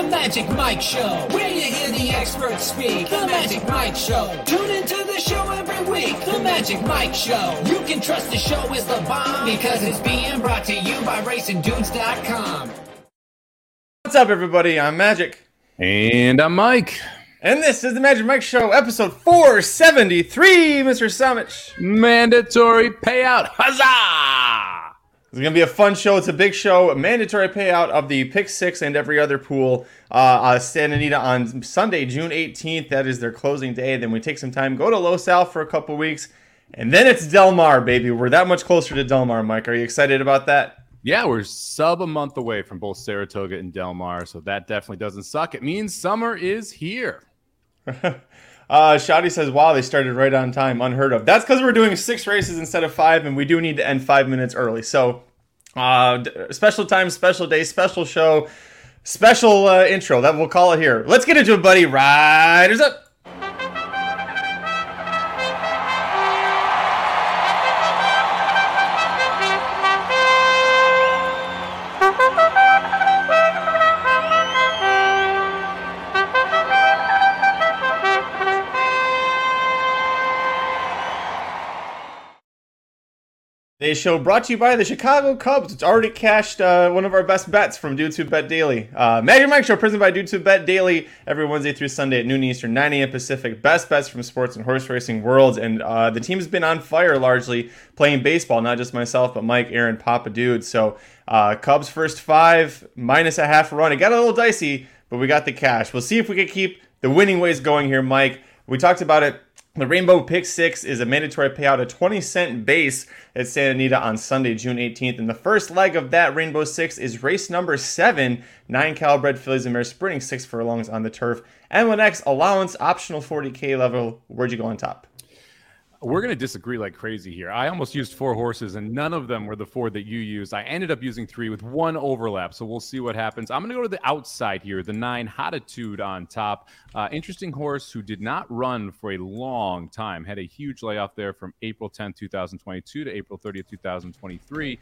The Magic Mike Show, where you hear the experts speak. The Magic Mike Show. Tune into the show every week. The Magic Mike Show. You can trust the show is the bomb because it's being brought to you by RacingDudes.com. What's up, everybody? I'm Magic. And I'm Mike. And this is the Magic Mike Show, episode 473, Mr. Samich. Mandatory payout. Huzzah! It's going to be a fun show. It's a big show. A mandatory payout of the pick six and every other pool. Uh, uh, Santa Anita on Sunday, June 18th. That is their closing day. Then we take some time, go to Los Al for a couple weeks, and then it's Del Mar, baby. We're that much closer to Del Mar, Mike. Are you excited about that? Yeah, we're sub a month away from both Saratoga and Del Mar, so that definitely doesn't suck. It means summer is here. Uh, Shoddy says, wow, they started right on time. Unheard of. That's because we're doing six races instead of five, and we do need to end five minutes early. So, uh, special time, special day, special show, special uh, intro. That we'll call it here. Let's get into it, buddy. Riders up. Show brought to you by the Chicago Cubs. It's already cashed uh, one of our best bets from Dudes Who Bet Daily. Uh, Magic Mike Show, presented by Dudes Who Bet Daily, every Wednesday through Sunday at noon Eastern, 9 a.m. Pacific. Best bets from sports and horse racing worlds. And uh, the team's been on fire largely playing baseball, not just myself, but Mike, Aaron, Papa Dude. So uh, Cubs first five, minus a half run. It got a little dicey, but we got the cash. We'll see if we can keep the winning ways going here, Mike. We talked about it the Rainbow Pick Six is a mandatory payout, a 20 cent base at Santa Anita on Sunday, June 18th. And the first leg of that Rainbow Six is race number seven, nine Calbred fillies and mares sprinting six furlongs on the turf. N1X allowance, optional 40K level. Where'd you go on top? We're going to disagree like crazy here. I almost used four horses, and none of them were the four that you used. I ended up using three with one overlap, so we'll see what happens. I'm going to go to the outside here, the nine Hotitude on top. Uh, interesting horse who did not run for a long time, had a huge layoff there from April 10, 2022 to April 30th, 2023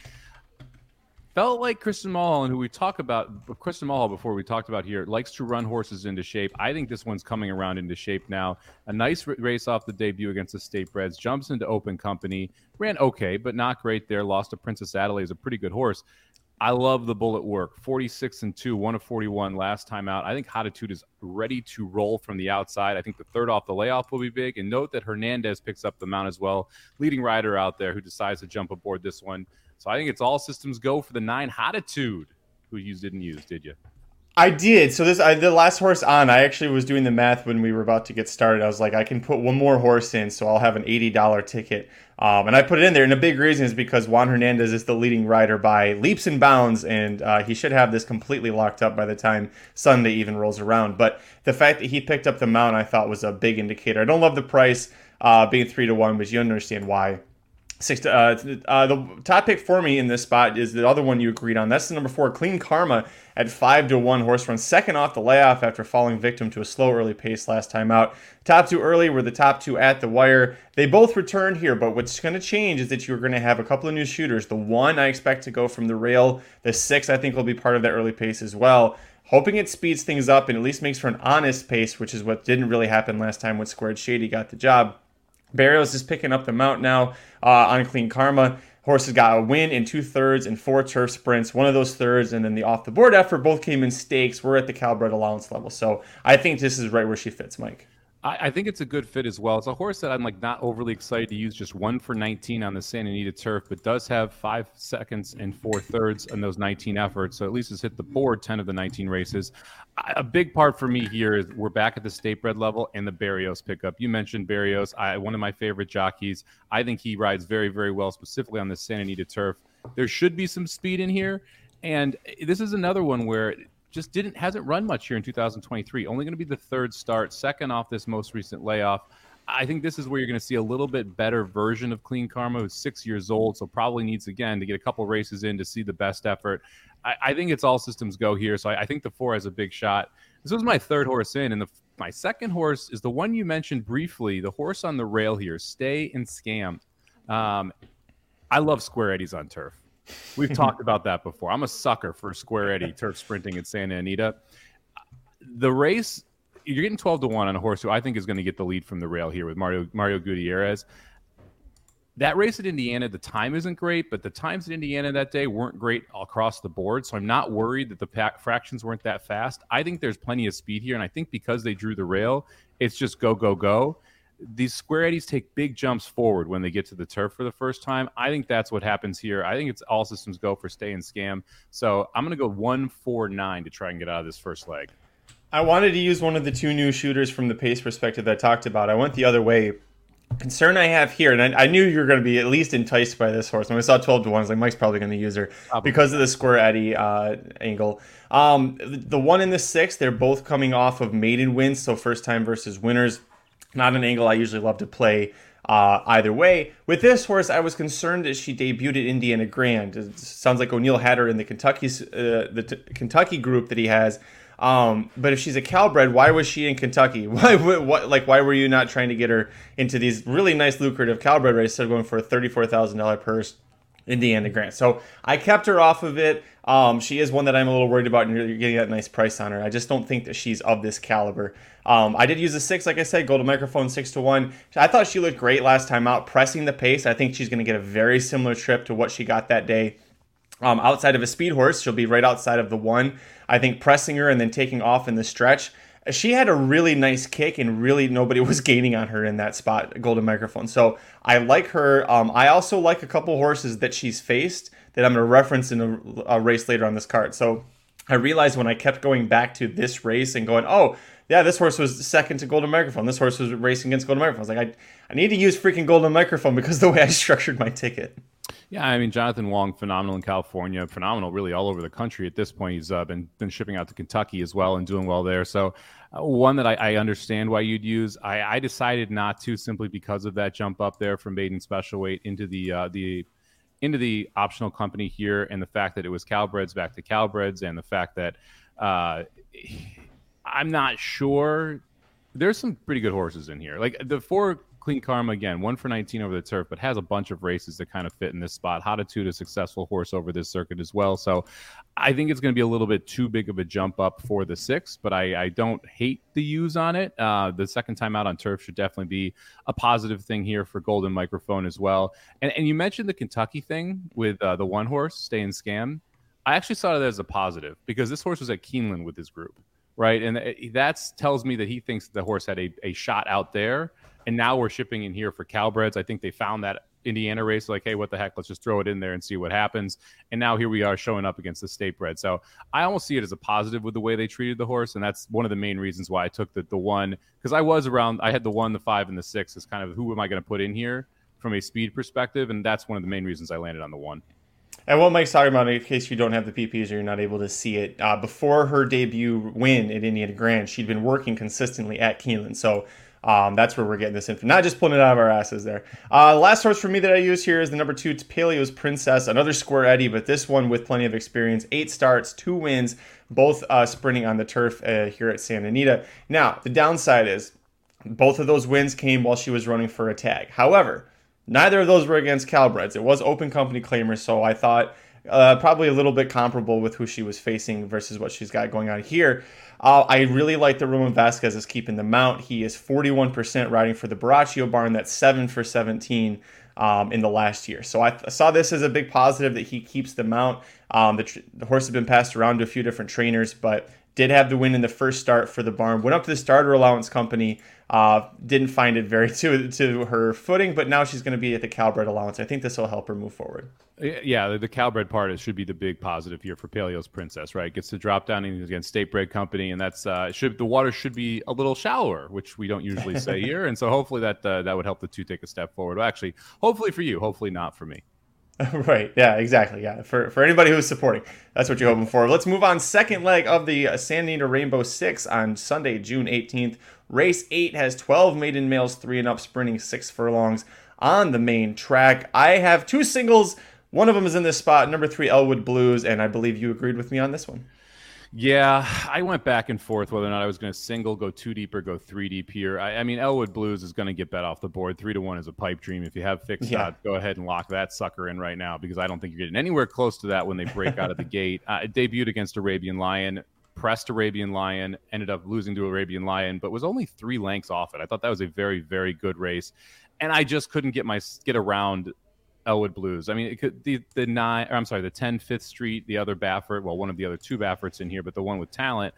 felt like Kristen Mulholland, who we talk about, Kristen Mulholland before we talked about here, likes to run horses into shape. I think this one's coming around into shape now. A nice race off the debut against the State Breds, jumps into open company, ran okay, but not great there. Lost to Princess Adelaide, is a pretty good horse. I love the bullet work. 46 and 2, 1 of 41 last time out. I think Hottitude is ready to roll from the outside. I think the third off the layoff will be big. And note that Hernandez picks up the mount as well. Leading rider out there who decides to jump aboard this one. So I think it's all systems go for the nine Hotitude, who you didn't use, did you? I did. So this, I, the last horse on, I actually was doing the math when we were about to get started. I was like, I can put one more horse in, so I'll have an eighty dollar ticket. Um, and I put it in there. And the big reason is because Juan Hernandez is the leading rider by leaps and bounds, and uh, he should have this completely locked up by the time Sunday even rolls around. But the fact that he picked up the mount, I thought was a big indicator. I don't love the price uh, being three to one, but you understand why. Six uh, uh, the top pick for me in this spot is the other one you agreed on. That's the number four, Clean Karma, at five to one horse run, second off the layoff after falling victim to a slow early pace last time out. Top two early were the top two at the wire. They both returned here, but what's going to change is that you're going to have a couple of new shooters. The one I expect to go from the rail. The six I think will be part of that early pace as well. Hoping it speeds things up and at least makes for an honest pace, which is what didn't really happen last time when Squared Shady got the job. Berrios is picking up the mount now uh, on Clean Karma. Horse has got a win in two thirds and four turf sprints. One of those thirds and then the off the board effort both came in stakes. We're at the Calbred allowance level. So I think this is right where she fits, Mike. I, I, think it's a good fit as well. It's a horse that I'm like not overly excited to use. Just one for 19 on the Santa Anita turf, but does have five seconds and four thirds in those 19 efforts. So at least has hit the board 10 of the 19 races. A big part for me here is we're back at the state bred level and the Berrios pickup. You mentioned Berrios, I, one of my favorite jockeys. I think he rides very, very well, specifically on the Santa Anita turf. There should be some speed in here. And this is another one where just didn't hasn't run much here in 2023. Only going to be the third start, second off this most recent layoff. I think this is where you're going to see a little bit better version of Clean Karma, who's six years old, so probably needs again to get a couple races in to see the best effort. I, I think it's all systems go here, so I, I, think the four has a big shot. This was my third horse in, and the, my second horse is the one you mentioned briefly, the horse on the rail here, Stay and Scam. Um, I love square eddies on turf. We've talked about that before. I'm a sucker for square eddy turf sprinting at Santa Anita. the race, you're getting 12 to 1 on a horse who I think is going to get the lead from the rail here with Mario Mario Gutierrez. That race at Indiana, the time isn't great, but the times at Indiana that day weren't great across the board. So I'm not worried that the pack fractions weren't that fast. I think there's plenty of speed here. And I think because they drew the rail, it's just go, go, go. These square eddies take big jumps forward when they get to the turf for the first time. I think that's what happens here. I think it's all systems go for stay and scam. So I'm going to go one, four, nine to try and get out of this first leg. I wanted to use one of the two new shooters from the pace perspective that I talked about. I went the other way concern I have here, and I, I knew you were going to be at least enticed by this horse. When I saw 12 to 1, I was like, Mike's probably going to use her probably. because of the square eddy uh, angle. Um, the one in the six, they're both coming off of maiden wins, so first time versus winners. Not an angle I usually love to play uh, either way. With this horse, I was concerned that she debuted at Indiana Grand. It sounds like O'Neill had her in the Kentucky uh, the t- Kentucky group that he has. Um, but if she's a Calbred, why was she in Kentucky? Why, what, like, why were you not trying to get her into these really nice, lucrative Calbred races instead of going for a thirty-four thousand dollar purse? Indiana Grand. So I kept her off of it. Um, she is one that I'm a little worried about, and you're getting that nice price on her. I just don't think that she's of this caliber. Um, I did use a six, like I said, golden microphone six to one. I thought she looked great last time out, pressing the pace. I think she's going to get a very similar trip to what she got that day. Um, outside of a speed horse, she'll be right outside of the one. I think pressing her and then taking off in the stretch. She had a really nice kick, and really nobody was gaining on her in that spot, golden microphone. So I like her. Um, I also like a couple horses that she's faced that I'm going to reference in a, a race later on this card. So I realized when I kept going back to this race and going, oh, yeah, this horse was second to Golden Microphone. This horse was racing against Golden Microphone. I was like, I, I need to use freaking Golden Microphone because the way I structured my ticket. Yeah, I mean Jonathan Wong, phenomenal in California, phenomenal really all over the country. At this point, he's uh, been been shipping out to Kentucky as well and doing well there. So, uh, one that I, I, understand why you'd use. I, I, decided not to simply because of that jump up there from maiden special weight into the uh, the into the optional company here, and the fact that it was Calbreds back to Calbreds, and the fact that uh, I'm not sure. There's some pretty good horses in here. Like the four Clean Karma again, one for 19 over the turf, but has a bunch of races that kind of fit in this spot. Hatitude, a successful horse over this circuit as well. So I think it's going to be a little bit too big of a jump up for the six, but I, I don't hate the use on it. Uh, the second time out on turf should definitely be a positive thing here for Golden Microphone as well. And, and you mentioned the Kentucky thing with uh, the one horse, Stay and Scam. I actually saw that as a positive because this horse was at Keeneland with his group right? And eh, that tells me that he thinks the horse had a, a shot out there and now we're shipping in here for Calbreds. I think they found that Indiana race, like, hey, what the heck? Let's just throw it in there and see what happens. And now here we are showing up against the state bred. So I almost see it as a positive with the way they treated the horse, and that's one of the main reasons why I took the the one because I was around. I had the one, the five, and the six as kind of who am I going to put in here from a speed perspective, and that's one of the main reasons I landed on the one. And what Mike's talking about, in case you don't have the PPs or you're not able to see it, uh, before her debut win at Indiana Grand, she'd been working consistently at Keeneland. So um, that's where we're getting this info. Not just pulling it out of our asses there. Uh, last horse for me that I use here is the number two, Paleo's Princess. Another square Eddie, but this one with plenty of experience. Eight starts, two wins, both uh, sprinting on the turf uh, here at Santa Anita. Now, the downside is both of those wins came while she was running for a tag. However, neither of those were against Calbreds. It was open company claimers, so I thought uh, probably a little bit comparable with who she was facing versus what she's got going on here. Uh, I really like that Ramon Vazquez is keeping the mount. He is 41% riding for the Baraccio barn. That's 7 for 17 um, in the last year. So I, th- saw this as a big positive that he keeps the mount. Um, the, tr- the horse has been passed around to a few different trainers, but did have the win in the first start for the barn. Went up to the starter allowance company. Uh, didn't find it very to to her footing, but now she's going to be at the Calbred allowance. I think this will help her move forward. Yeah, the, the Calbred part is, should be the big positive here for Paleo's Princess, right? Gets to drop down against State Bred Company, and that's uh, should the water should be a little shallower, which we don't usually say here, and so hopefully that uh, that would help the two take a step forward. Well, actually, hopefully for you, hopefully not for me. right. Yeah. Exactly. Yeah. For for anybody who's supporting, that's what you're hoping for. Let's move on. Second leg of the uh, Santa Anita Rainbow Six on Sunday, June 18th. Race eight has 12 maiden males, three and up, sprinting six furlongs on the main track. I have two singles one of them is in this spot, number three, Elwood Blues, and I believe you agreed with me on this one. Yeah, I went back and forth whether or not I was going to single, go two deep, or go three deep here. I, I mean, Elwood Blues is going to get bet off the board. Three to one is a pipe dream. If you have fixed yeah. odds, go ahead and lock that sucker in right now because I don't think you're getting anywhere close to that when they break out of the gate. Uh, it debuted against Arabian Lion pressed Arabian Lion, ended up losing to Arabian Lion, but was only three lengths off it. I thought that was a very, very good race, and I just couldn't get my get around Elwood Blues. I mean, it could the the nine. I'm sorry, the 10 Fifth Street, the other Baffert. Well, one of the other two Bafferts in here, but the one with talent.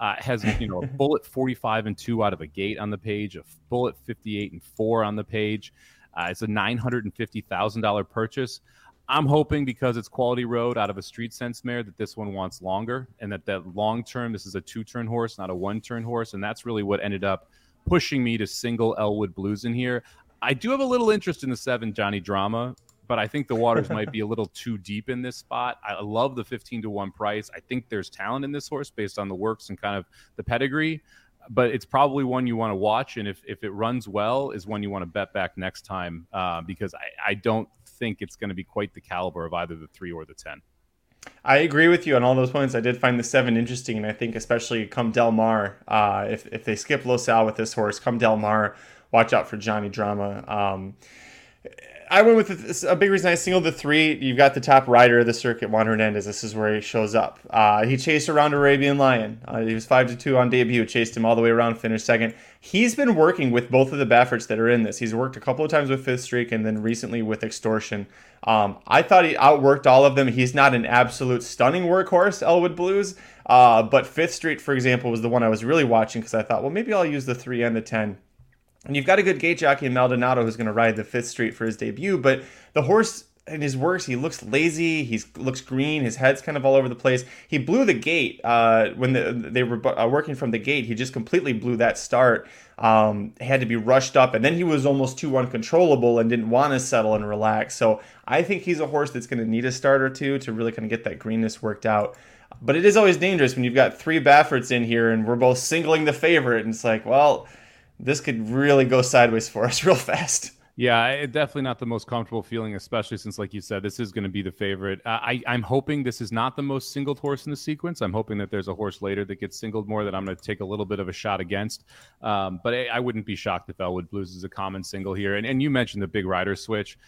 Uh, has you know a bullet 45 and 2 out of a gate on the page a bullet 58 and 4 on the page uh, it's a $950000 purchase I'm hoping because it's quality road out of a street sense mare that this one wants longer and that that long term this is a two turn horse, not a one turn horse, and that's really what ended up pushing me to single Elwood Blues in here. I do have a little interest in the seven Johnny Drama, but I think the waters might be a little too deep in this spot. I love the 15 to 1 price. I think there's talent in this horse based on the works and kind of the pedigree, but it's probably one you want to watch. And if, if it runs well, is one you want to bet back next time uh, because I, I don't think it's going to be quite the caliber of either the three or the 10. I agree with you on all those points. I did find the seven interesting, and I think especially come Del Mar, uh, if, if they skip Los Al with this horse, come Del Mar, watch out for Johnny Drama. Um, I went with a big reason I singled the three. You've got the top rider of the circuit, Juan Hernandez. This is where he shows up. Uh, he chased around Arabian Lion. Uh, he was five to two on debut. Chased him all the way around, finished second. He's been working with both of the Bafferts that are in this. He's worked a couple of times with Fifth Streak and then recently with Extortion. Um, I thought he outworked all of them. He's not an absolute stunning workhorse, Elwood Blues. Uh, but Fifth Street, for example, was the one I was really watching because I thought, well, maybe I'll use the three and the ten and you've got a good gate jockey in Maldonado who's going to ride the Fifth Street for his debut, but the horse in his works, he looks lazy. He looks green. His head's kind of all over the place. He blew the gate uh, when the, they were uh, working from the gate. He just completely blew that start. Um, had to be rushed up, and then he was almost too uncontrollable and didn't want to settle and relax. So I think he's a horse that's going to need a start or two to really kind of get that greenness worked out. But it is always dangerous when you've got three Bafferts in here and we're both singling the favorite, and it's like, well this could really go sideways for us real fast. Yeah, definitely not the most comfortable feeling, especially since, like you said, this is going to be the favorite. Uh, I, I'm hoping this is not the most singled horse in the sequence. I'm hoping that there's a horse later that gets singled more that I'm going to take a little bit of a shot against. Um, but I, I, wouldn't be shocked if Elwood Blues is a common single here. And, and you mentioned the big rider switch.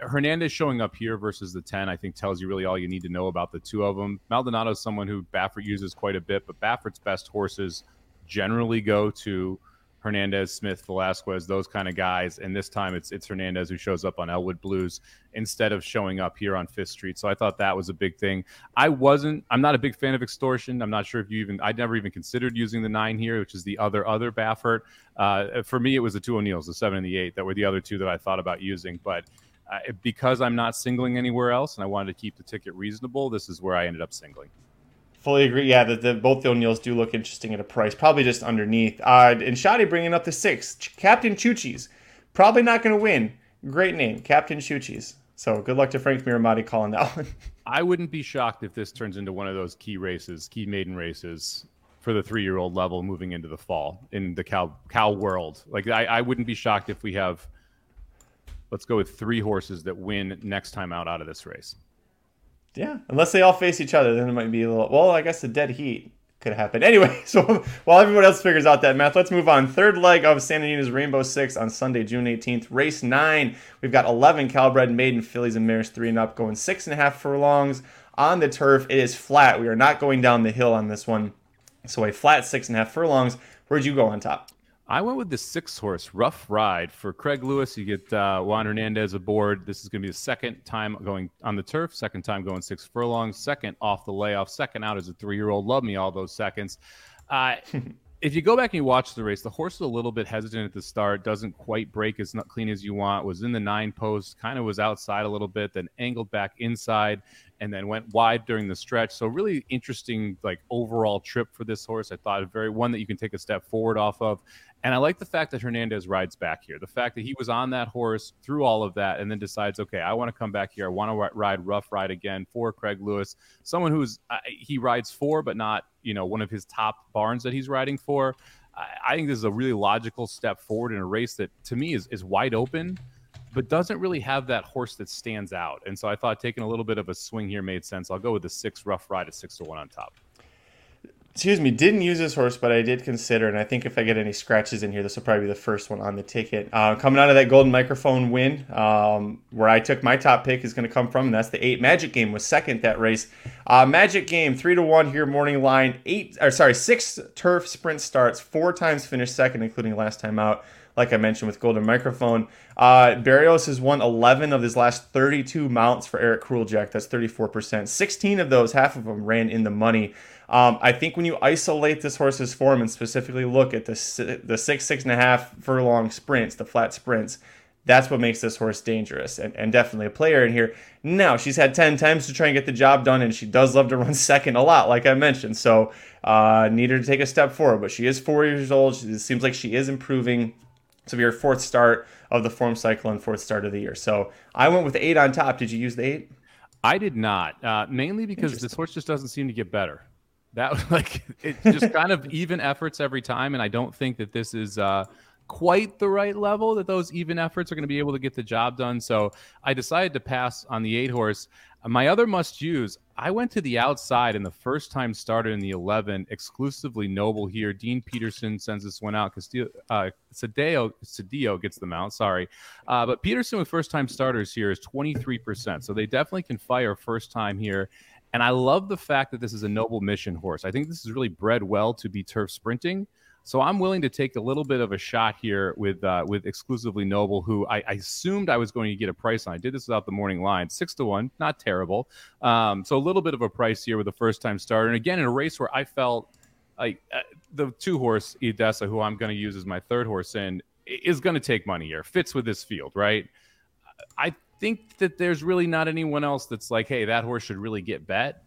Hernandez showing up here versus the 10, I think tells you really all you need to know about the two of them. Maldonado is someone who Baffert uses quite a bit, but Baffert's best horses generally go to Hernandez, Smith, Velasquez, those kind of guys. And this time it's it's Hernandez who shows up on Elwood Blues instead of showing up here on Fifth Street. So I thought that was a big thing. I wasn't. I'm not a big fan of extortion. I'm not sure if you even. I'd never even considered using the nine here, which is the other other Baffert. Uh, for me, it was the two O'Neills, the seven and the eight, that were the other two that I thought about using, but. Uh, because I'm not singling anywhere else, and I wanted to keep the ticket reasonable, this is where I ended up singling. Fully agree. Yeah, the, the both the O'Neills do look interesting at a price, probably just underneath. Uh, and Shoddy bringing up the six, Captain Chuchis, probably not going to win. Great name, Captain Chuchis. So good luck to Frank Mirahmadi calling that one. I wouldn't be shocked if this turns into one of those key races, key maiden races for the three-year-old level moving into the fall in the cow cow world. Like I, I wouldn't be shocked if we have. Let's go with three horses that win next time out out of this race. Yeah, unless they all face each other, then it might be a little. Well, I guess the dead heat could happen. Anyway, so while everyone else figures out that math, let's move on. Third leg of Santa Anita's Rainbow Six on Sunday, June 18th. Race nine. We've got 11 Calbred maiden fillies and mares three and up going six and a half furlongs on the turf. It is flat. We are not going down the hill on this one. So a flat six and a half furlongs. Where'd you go on top? I went with the six horse rough ride for Craig Lewis. You get uh, Juan Hernandez aboard. This is going to be the second time going on the turf, second time going six furlongs, second off the layoff, second out as a three year old. Love me all those seconds. Uh, if you go back and you watch the race, the horse is a little bit hesitant at the start, doesn't quite break as clean as you want, was in the nine post, kind of was outside a little bit, then angled back inside and then went wide during the stretch. So really interesting, like overall trip for this horse. I thought a very one that you can take a step forward off of. And I like the fact that Hernandez rides back here. The fact that he was on that horse through all of that and then decides, okay, I want to come back here. I want to ride rough ride again for Craig Lewis, someone who's uh, he rides for, but not you know one of his top barns that he's riding for. I, I think this is a really logical step forward in a race that to me is is wide open but doesn't really have that horse that stands out. And so I thought taking a little bit of a swing here made sense. I'll go with the six rough ride at six to one on top. Excuse me, didn't use this horse, but I did consider, and I think if I get any scratches in here, this will probably be the first one on the ticket. Uh, coming out of that golden microphone win, um, where I took my top pick, is going to come from, and that's the eight Magic Game was second that race. Uh, Magic Game three to one here, morning line eight or sorry six turf sprint starts, four times finished second, including last time out. Like I mentioned with Golden Microphone, uh, Berrios has won 11 of his last 32 mounts for Eric Kruljac. That's 34%. 16 of those, half of them ran in the money. Um, I think when you isolate this horse's form and specifically look at the the six six and a half furlong sprints, the flat sprints, that's what makes this horse dangerous and, and definitely a player in here. Now she's had ten times to try and get the job done, and she does love to run second a lot, like I mentioned. So uh, need her to take a step forward, but she is four years old. She, it seems like she is improving. So your fourth start of the form cycle and fourth start of the year. So I went with eight on top. Did you use the eight? I did not, uh, mainly because this horse just doesn't seem to get better. That was like it just kind of even efforts every time, and I don't think that this is uh, quite the right level that those even efforts are going to be able to get the job done. So I decided to pass on the eight horse. My other must use, I went to the outside and the first time started in the 11, exclusively Noble here. Dean Pederson sends this one out. Castillo, uh, Cedillo gets them out. Sorry. Uh, but Pederson with first time starters here is 23%. So they definitely can fire first time here. And I love the fact that this is a noble mission horse. I think this is really bred well to be turf sprinting. So I'm willing to take a little bit of a shot here with uh, with exclusively Noble, who I, I, assumed I was going to get a price on. I did this without the morning line, six to one, not terrible. Um, so a little bit of a price here with a first time starter, and again in a race where I felt like uh, the two horse Edessa, who I'm going to use as my third horse in, is going to take money here. Fits with this field, right? I think that there's really not anyone else that's like, hey, that horse should really get bet.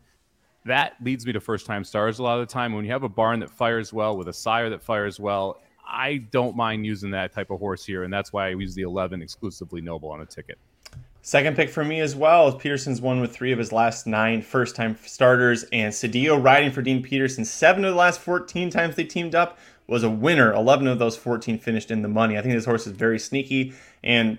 That leads me to first time stars a lot of the time. When you have a barn that fires well with a sire that fires well, I don't mind using that type of horse here. And that's why I use the 11 exclusively noble on a ticket. Second pick for me as well. Pederson's won with three of his last nine first time starters, and Cedillo riding for Dean Pederson. Seven of the last 14 times they teamed up was a winner. 11 of those 14 finished in the money. I think this horse is very sneaky, and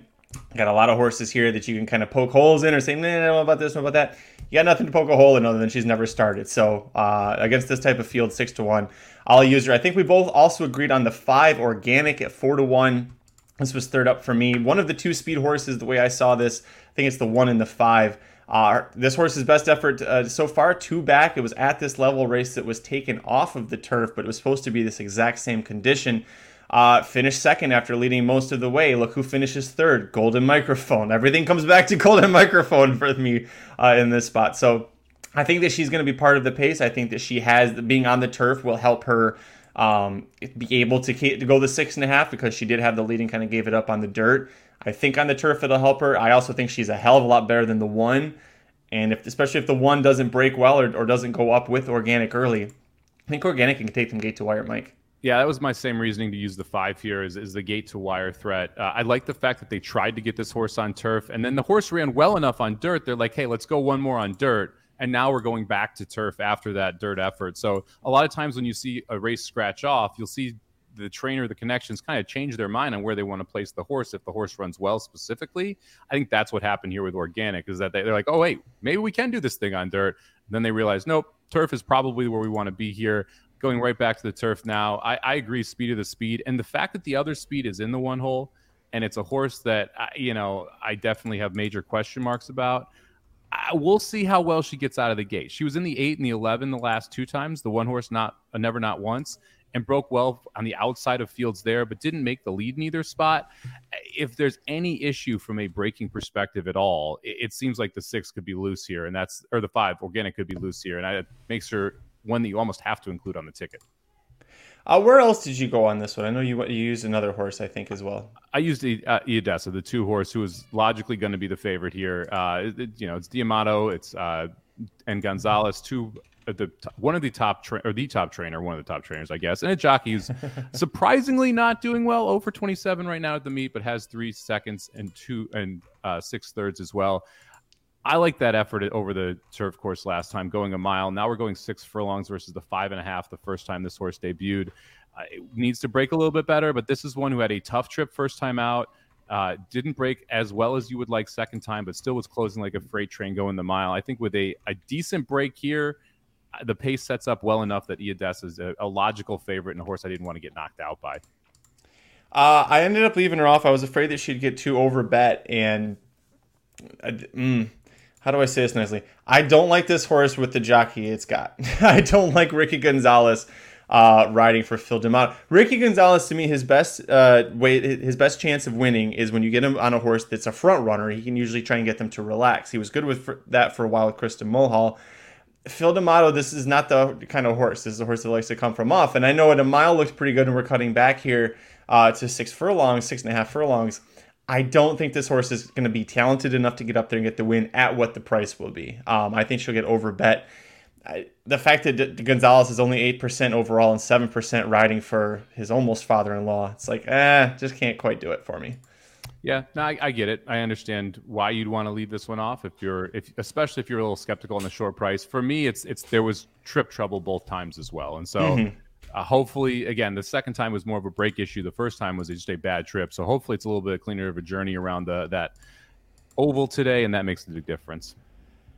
Got a lot of horses here that you can kind of poke holes in or say, nah, what about this, what about that. You got nothing to poke a hole in other than she's never started. So uh, against this type of field, six to one, I'll use her. I think we both also agreed on the five organic at four to one. This was third up for me. One of the two speed horses, the way I saw this, I think it's the one and the five. Uh, this horse's best effort uh, so far, two back. It was at this level race that was taken off of the turf, but it was supposed to be this exact same condition. Uh, finished second after leading most of the way. Look who finishes third. Golden microphone. Everything comes back to golden microphone for me uh, in this spot. So I think that she's going to be part of the pace. I think that she has being on the turf will help her um, be able to, to go the six and a half because she did have the lead and kind of gave it up on the dirt. I think on the turf it'll help her. I also think she's a hell of a lot better than the one. And if especially if the one doesn't break well or, or doesn't go up with organic early, I think organic can take them gate to wire, Mike. Yeah, that was my same reasoning to use the five here is, is the gate to wire threat. Uh, I like the fact that they tried to get this horse on turf, and then the horse ran well enough on dirt. They're like, hey, let's go one more on dirt. And now we're going back to turf after that dirt effort. So a lot of times when you see a race scratch off, you'll see the trainer, the connections kind of change their mind on where they want to place the horse if the horse runs well specifically. I think that's what happened here with organic is that they, are like, oh, wait, maybe we can do this thing on dirt. And then they realize, nope, turf is probably where we want to be here going right back to the turf now. I, I agree, speed of the speed, and the fact that the other speed is in the one hole, and it's a horse that I, you know I definitely have major question marks about. I, we'll see how well she gets out of the gate. She was in the eight and the eleven the last two times. The one horse not uh, never not once, and broke well on the outside of fields there, but didn't make the lead in either spot. If there's any issue from a breaking perspective at all, it, it seems like the six could be loose here, and that's or the five organic could be loose here, and I makes her one that you almost have to include on the ticket. Uh, where else did you go on this one? I know you you used another horse, I think, as well. I used the uh, Iodessa, the two horse, who is logically going to be the favorite here. Uh, it, you know, it's D'Amato, it's uh, and Gonzalez, two uh, the one of the top tra- or the top trainer, one of the top trainers, I guess, and a jockey who's surprisingly not doing well over 27 right now at the meet, but has three seconds and two and uh, six thirds as well. I like that effort over the turf course last time, going a mile. Now we're going six furlongs versus the five and a half the first time this horse debuted. Uh, it needs to break a little bit better, but this is one who had a tough trip first time out. Uh, didn't break as well as you would like second time, but still was closing like a freight train going the mile. I think with a, a decent break here, the pace sets up well enough that Iades is a, a, logical favorite and a horse I didn't want to get knocked out by. Uh, I ended up leaving her off. I was afraid that she'd get too overbet, and uh, mm, how do I say this nicely? I don't like this horse with the jockey it's got. I don't like Ricky Gonzalez uh, riding for Phil D'Amato. Ricky Gonzalez, to me, his best uh, way, his best chance of winning is when you get him on a horse that's a front runner. He can usually try and get them to relax. He was good with that for a while with Kristen Mulhall. Phil D'Amato, this is not the kind of horse. This is a horse that likes to come from off. And I know at a mile looks pretty good, and we're cutting back here uh, to six furlongs, six and a half furlongs. I don't think this horse is going to be talented enough to get up there and get the win at what the price will be. Um, I think she'll get over bet. I, the fact that Gonzalez is only 8% overall and 7% riding for his almost father in law, it's like, eh, just can't quite do it for me. Yeah, no, I, I, get it. I understand why you'd want to leave this one off if you're, if especially if you're a little skeptical on the short price. For me, it's it's there was trip trouble both times as well, and so mm-hmm. Uh, hopefully, again, the second time was more of a break issue. The first time was just a bad trip, so hopefully it's a little bit cleaner of a journey around the that oval today, and that makes a big difference.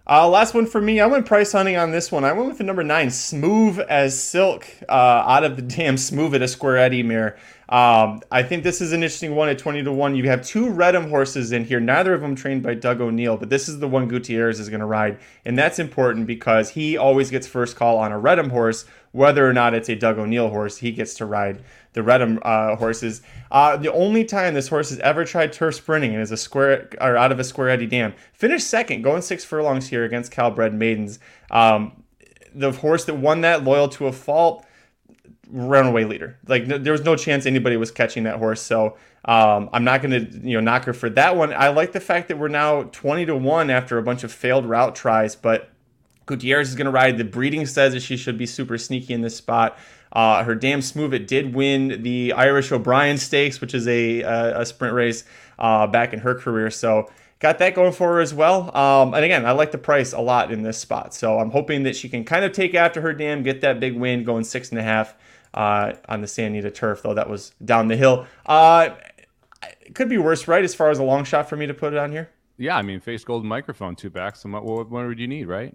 Uh, last one for me. I went price hunting on this one. I went with the number nine, Smooth as Silk, uh, out of the dam Smooth at a Square Eddie mirror. Um, I think this is an interesting one at 20 to 1. You have two Reddam horses in here, neither of them trained by Doug O'Neill, but this is the one Gutierrez is going to ride. And that's important because he always gets first call on a Reddam horse, whether or not it's a Doug O'Neill horse, he gets to ride the Reddam uh, horses. Uh, the only time this horse has ever tried turf sprinting and is a square or out of a Square Eddie Dam, finished second, going six furlongs here against Calbred Maidens. Um, the horse that won that, loyal to a fault runaway leader. Like no, there was no chance anybody was catching that horse. So um, I'm not going to you know knock her for that one. I like the fact that we're now 20 to one after a bunch of failed route tries, but Gutierrez is going to ride. The breeding says that she should be super sneaky in this spot. Uh, her dam smooth it did win the Irish O'Brien Stakes, which is a, a, a sprint race uh, back in her career. So got that going for her as well. Um, and again, I like the price a lot in this spot. So I'm hoping that she can kind of take after her dam, get that big win, going six and a half uh, on the Santa Anita turf, though that was down the hill. Uh, it could be worse, right? As far as a long shot for me to put it on here. Yeah, I mean, face golden microphone, two backs. what, what, what would you need, right?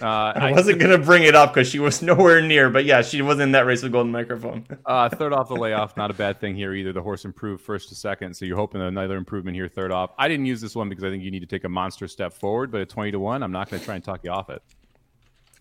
Uh, I wasn't gonna bring it up because she was nowhere near, but yeah, she wasn't in that race with golden microphone. uh, third off the layoff, not a bad thing here either. The horse improved first to second, so you're hoping another improvement here, third off. I didn't use this one because I think you need to take a monster step forward, but at twenty to one, I'm not going to try and talk you off it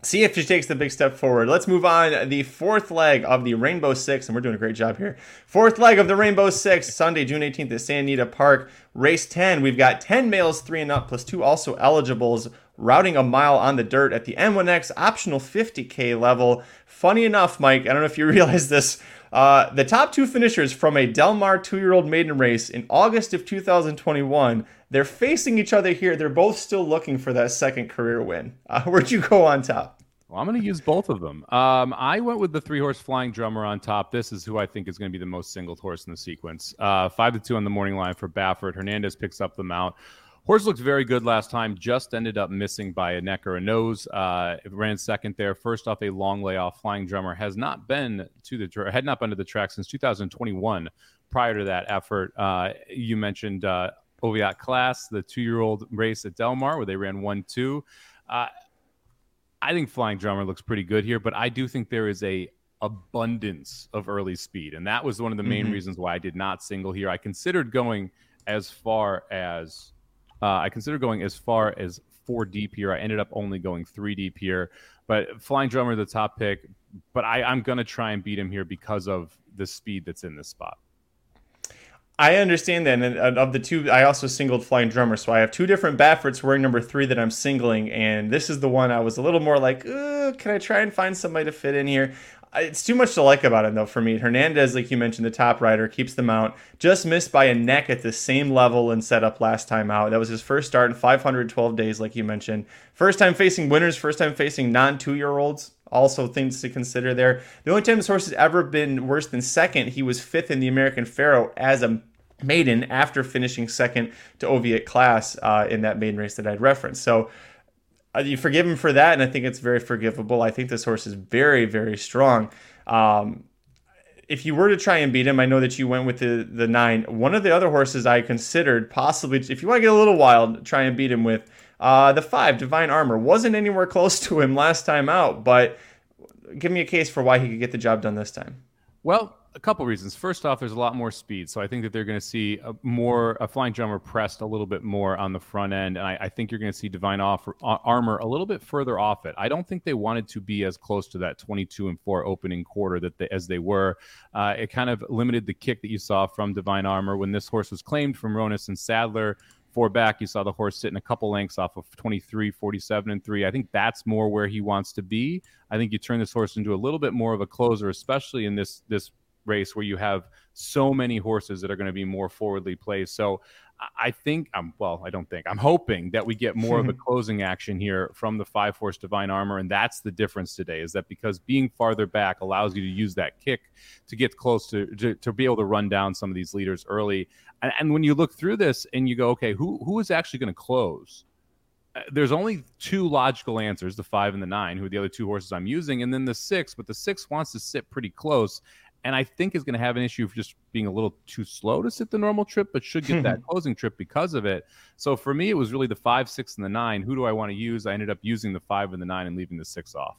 see if she takes the big step forward. Let's move on. The fourth leg of the Rainbow Six, and we're doing a great job here. Fourth leg of the Rainbow Six, Sunday, June 18th at Santa Anita Park. Race 10. We've got 10 males, three and up, plus two also eligibles, routing a mile on the dirt at the N1X optional 50K level. Funny enough, Mike, I don't know if you realize this. Uh, the top two finishers from a Del Mar two year old maiden race in August of 2021, they're facing each other here. They're both still looking for that second career win. Uh, where'd you go on top? Well, I'm going to use both of them. Um, I went with the three horse flying drummer on top. This is who I think is going to be the most singled horse in the sequence. Uh, five to two on the morning line for Baffert. Hernandez picks up the mount. Horse looked very good last time. Just ended up missing by a neck or a nose. Uh, ran second there. First off, a long layoff. Flying drummer has not been to the had not been to the track since 2021. Prior to that effort, uh, you mentioned uh, Oviatt Class, the two year old race at Del Mar where they ran one two. Uh, I think Flying Drummer looks pretty good here, but I do think there is a abundance of early speed, and that was one of the main mm-hmm. reasons why I did not single here. I considered going as far as uh, I considered going as far as four deep here. I ended up only going three deep here, but Flying Drummer the top pick. But I, I'm gonna try and beat him here because of the speed that's in this spot. I understand that. And uh, of the two, I also singled Flying Drummer. So I have two different Bafferts wearing number three that I'm singling. And this is the one I was a little more like, can I try and find somebody to fit in here? It's too much to like about him, though, for me. Hernandez, like you mentioned, the top rider, keeps them out. Just missed by a neck at the same level and setup last time out. That was his first start in 512 days, like you mentioned. First time facing winners, first time facing non two year olds also things to consider there. The only time this horse has ever been worse than second, he was fifth in the American Pharoah as a maiden after finishing second to Oviatt Class uh, in that maiden race that I'd referenced. So uh, you forgive him for that, and I think it's very forgivable. I think this horse is very, very strong. Um, if you were to try and beat him, I know that you went with the the nine. One of the other horses I considered possibly, if you want to get a little wild, try and beat him with Uh, the five, Divine Armor, wasn't anywhere close to him last time out, but give me a case for why he could get the job done this time. Well, a couple reasons. First off, there's a lot more speed, so I think that they're going to see a more a flying drummer pressed a little bit more on the front end, and I, I think you're going to see divine offer, uh, armor a little bit further off it. I don't think they wanted to be as close to that 22 and four opening quarter that they, as they were. Uh, it kind of limited the kick that you saw from divine armor when this horse was claimed from Hronis and Sadler. Four back, you saw the horse sitting a couple lengths off of 23, 47, and three. I think that's more where he wants to be. I think you turn this horse into a little bit more of a closer, especially in this this race where you have so many horses that are going to be more forwardly placed. So I think I'm well, I don't think I'm hoping that we get more of a closing action here from the five horse divine armor. And that's the difference today is that because being farther back allows you to use that kick to get close to, to, to be able to run down some of these leaders early. And, and when you look through this and you go, okay, who, who is actually going to close? Uh, there's only two logical answers the five and the nine who are the other two horses i'm using and then the six but the six wants to sit pretty close and I think is going to have an issue of just being a little too slow to sit the normal trip, but should get that closing trip because of it. So for me, it was really the five, six, and the nine. Who do I want to use? I ended up using the five and the nine and leaving the six off.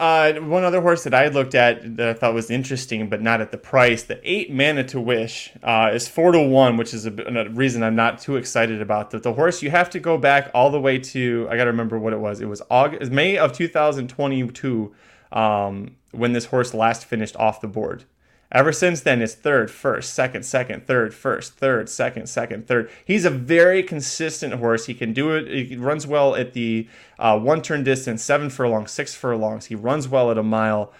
Uh, one other horse that I looked at that I thought was interesting, but not at the price, the eight Mana to Wish uh, is four to one, which is a, a, reason I'm not too excited about that. The horse you have to go back all the way to I got to remember what it was. It was August, May of 2022 um, when this horse last finished off the board. Ever since then, it's third, first, second, second, third, first, third, second, second, third. He's a very consistent horse. He can do it. He runs well at the uh, one turn distance, seven furlongs, six furlongs. He runs well at a mile,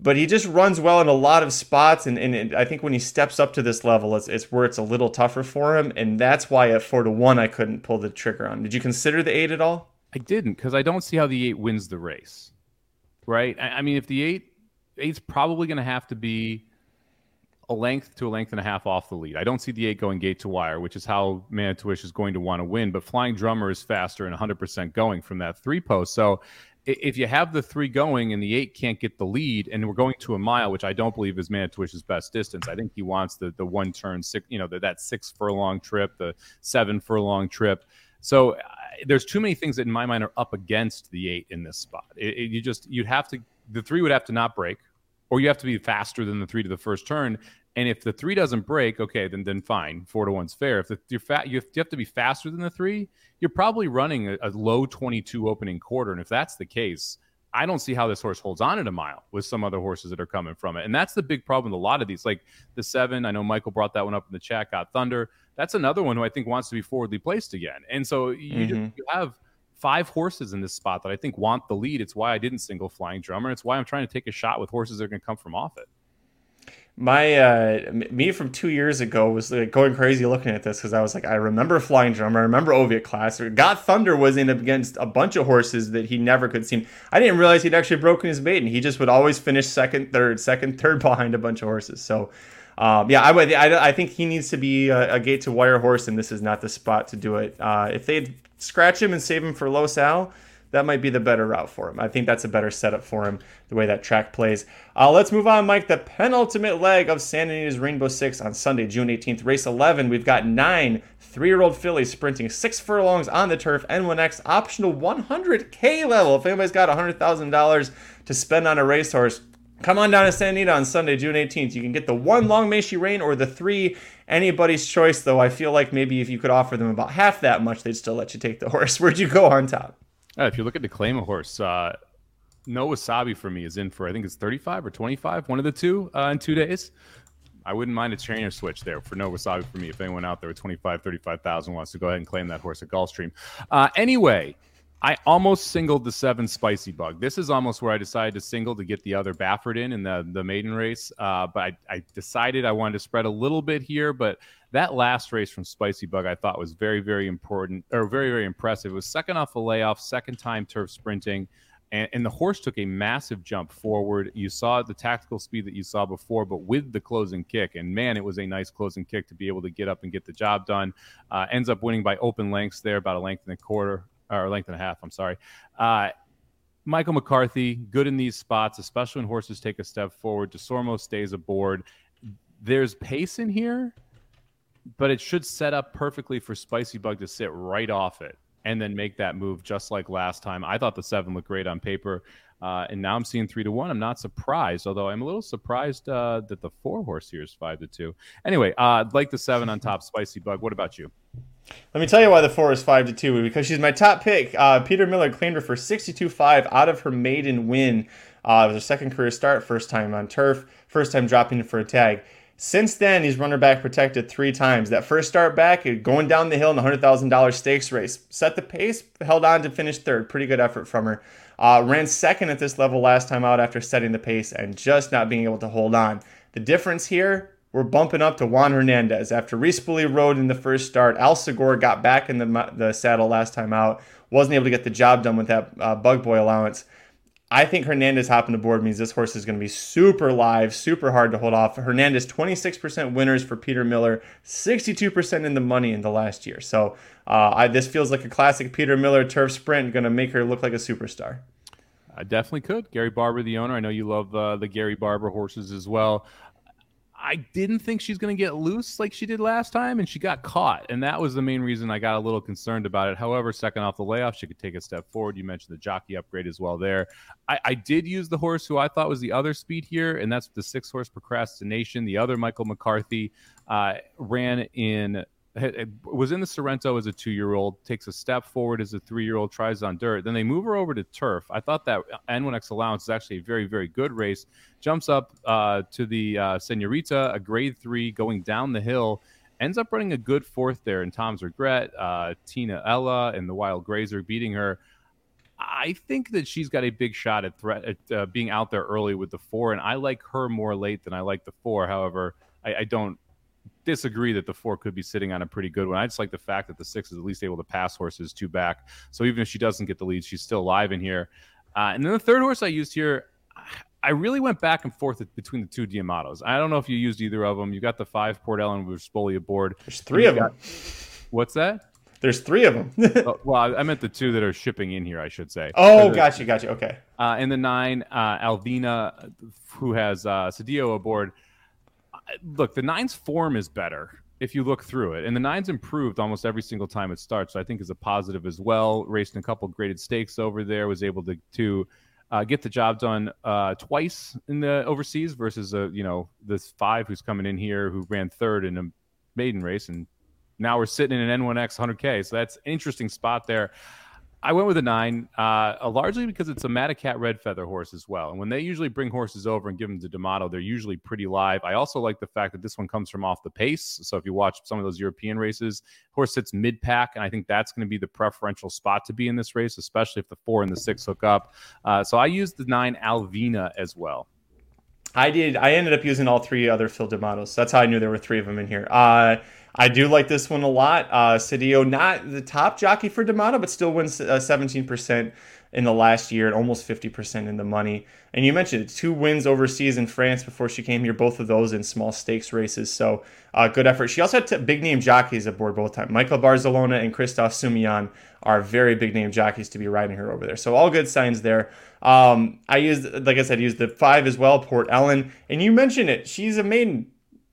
but he just runs well in a lot of spots. And, and it, I think when he steps up to this level, it's, it's where it's a little tougher for him. And that's why at four to one, I couldn't pull the trigger on. Did you consider the eight at all? I didn't because I don't see how the eight wins the race right? I, I mean, if the eight eight's probably going to have to be a length to a length and a half off the lead. I don't see the eight going gate to wire, which is how Manitouish is going to want to win. But Flying Drummer is faster and 100% going from that three post. So if you have the three going and the eight can't get the lead, and we're going to a mile, which I don't believe is Manitouish's best distance. I think he wants the the one turn six, you know, the, that six furlong trip, the seven furlong trip. So there's too many things that in my mind are up against the eight in this spot. It, it, you just you'd have to the three would have to not break, or you have to be faster than the three to the first turn. And if the three doesn't break, okay, then then fine, four to one's fair. If the, you're fat, you have, you have to be faster than the three. You're probably running a, a low 22 opening quarter, and if that's the case, I don't see how this horse holds on at a mile with some other horses that are coming from it. And that's the big problem with a lot of these. Like the seven, I know Michael brought that one up in the chat, got Thunder. That's another one who I think wants to be forwardly placed again. And so you, mm-hmm. just, you have five horses in this spot that I think want the lead. It's why I didn't single Flying Drummer. It's why I'm trying to take a shot with horses that are going to come from off it my uh, me from two years ago was like going crazy looking at this because I was like, I remember Flying Drum, I remember Oviatt Class. Got Thunder was in against a bunch of horses that he never could seem. I didn't realize he'd actually broken his maiden. He just would always finish second, third, second, third behind a bunch of horses. So. Um, yeah, I would. I, I, think he needs to be a, a, gate to wire horse, and this is not the spot to do it. Uh, if they'd scratch him and save him for Los Al, that might be the better route for him. I think that's a better setup for him, the way that track plays. Uh, let's move on, Mike. The penultimate leg of Santa Anita's Rainbow Six on Sunday, June 18th, race 11. We've got nine three year old fillies sprinting six furlongs on the turf, N1X, optional 100K level. If anybody's got $100,000 to spend on a racehorse, Come on down to San Anita on Sunday, June 18th. You can get the one long May rain or the three. Anybody's choice, though. I feel like maybe if you could offer them about half that much, they'd still let you take the horse. Where'd you go on top? Uh, if you look at to claim a horse, uh, no wasabi for me is in for I think it's 35 or 25, one of the two uh, in two days. I wouldn't mind a trainer switch there for no wasabi for me. If anyone out there with 25, 35,000 wants to go ahead and claim that horse at Gulfstream. Uh, anyway, I almost singled the seven spicy bug. This is almost where I decided to single to get the other Baffert in in the, the maiden race. Uh, but I, I, decided I wanted to spread a little bit here. But that last race from Spicy Bug I thought was very, very important or very, very impressive. It was second off a layoff, second time turf sprinting. And, and the horse took a massive jump forward. You saw the tactical speed that you saw before, but with the closing kick. And man, it was a nice closing kick to be able to get up and get the job done. Uh, ends up winning by open lengths there, about a length and a quarter or length and a half. I'm sorry. Uh, Michael McCarthy, good in these spots, especially when horses take a step forward. Desormeaux stays aboard. There's pace in here, but it should set up perfectly for Spicy Bug to sit right off it and then make that move just like last time. I thought the seven looked great on paper. Uh, and now I'm seeing three to one. I'm not surprised, although I'm a little surprised uh, that the four horse here is five to two. Anyway, uh, like the seven on top, Spicy Bug. What about you? Let me tell you why the four is five to two because she's my top pick. Uh, Peter Miller claimed her for 62-5 out of her maiden win. Uh, it was her second career start, first time on turf, first time dropping for a tag. Since then, he's run her back protected three times. That first start back, going down the hill in the $100,000 stakes race, set the pace, held on to finish third. Pretty good effort from her. Uh, ran second at this level last time out after setting the pace and just not being able to hold on. The difference here, we're bumping up to Juan Hernandez. After Rispoli rode in the first start, Al Segura got back in the, the saddle last time out, wasn't able to get the job done with that uh, bug boy allowance. I think Hernandez hopping aboard means this horse is going to be super live, super hard to hold off. Hernandez, 26% winners for Peter Miller, 62% in the money in the last year. So uh, I, this feels like a classic Peter Miller turf sprint, going to make her look like a superstar. I definitely could. Gary Barber, the owner. I know you love uh, the Gary Barber horses as well. I didn't think she's going to get loose like she did last time, and she got caught. And that was the main reason I got a little concerned about it. However, second off the layoff, she could take a step forward. You mentioned the jockey upgrade as well there. I, I did use the horse who I thought was the other speed here, and that's the six horse procrastination. The other Michael McCarthy uh, ran in was in the Sorrento as a two year old, takes a step forward as a three year old, tries on dirt. Then they move her over to turf. I thought that N1X allowance is actually a very, very good race. Jumps up uh, to the uh, Senorita, a grade three, going down the hill. Ends up running a good fourth there in Tom's Regret, uh, Tina Ella, and the Wild Grazer beating her. I think that she's got a big shot at threat at uh, being out there early with the four, and I like her more late than I like the four. However, I, I don't disagree that the four could be sitting on a pretty good one. I just like the fact that the six is at least able to pass horses two back. So even if she doesn't get the lead, she's still alive in here. Uh, and then the third horse I used here, I really went back and forth between the two D'Amatos. I don't know if you used either of them. You got the five Port Ellen with Spoli aboard. There's three of got, them. What's that? There's three of them. oh, well, I meant the two that are shipping in here, I should say. Oh, gotcha, gotcha. Okay. Uh, and the nine, uh, Alvina, who has uh, Cedillo aboard look, the nine's form is better if you look through it. And the nine's improved almost every single time it starts. So I think is a positive as well. Raced a couple graded stakes over there, was able to to uh, get the job done uh, twice in the overseas versus uh, you know this five who's coming in here who ran third in a maiden race and now we're sitting in an N1X 100K. So that's an interesting spot there. I went with a nine, uh, largely because it's a Madaket Red Feather horse as well. And when they usually bring horses over and give them to D'Amato, they're usually pretty live. I also like the fact that this one comes from off the pace. So if you watch some of those European races, horse sits mid pack, and I think that's going to be the preferential spot to be in this race, especially if the four and the six hook up. Uh, so I used the nine Alvina as well. I did. I ended up using all three other Phil D'Amatos. That's how I knew there were three of them in here. Uh, I do like this one a lot. Uh, Cedillo, not the top jockey for D'Amato, but still wins uh, 17% in the last year and almost 50% in the money. And you mentioned two wins overseas in France before she came here, both of those in small stakes races. So uh, good effort. She also had t- big name jockeys aboard both times. Michael Barzalona and Christophe Soumillon are very big name jockeys to be riding her over there. So all good signs there. Um, I used, like I said, used the five as well, Port Ellen. And you mentioned it. She's a maiden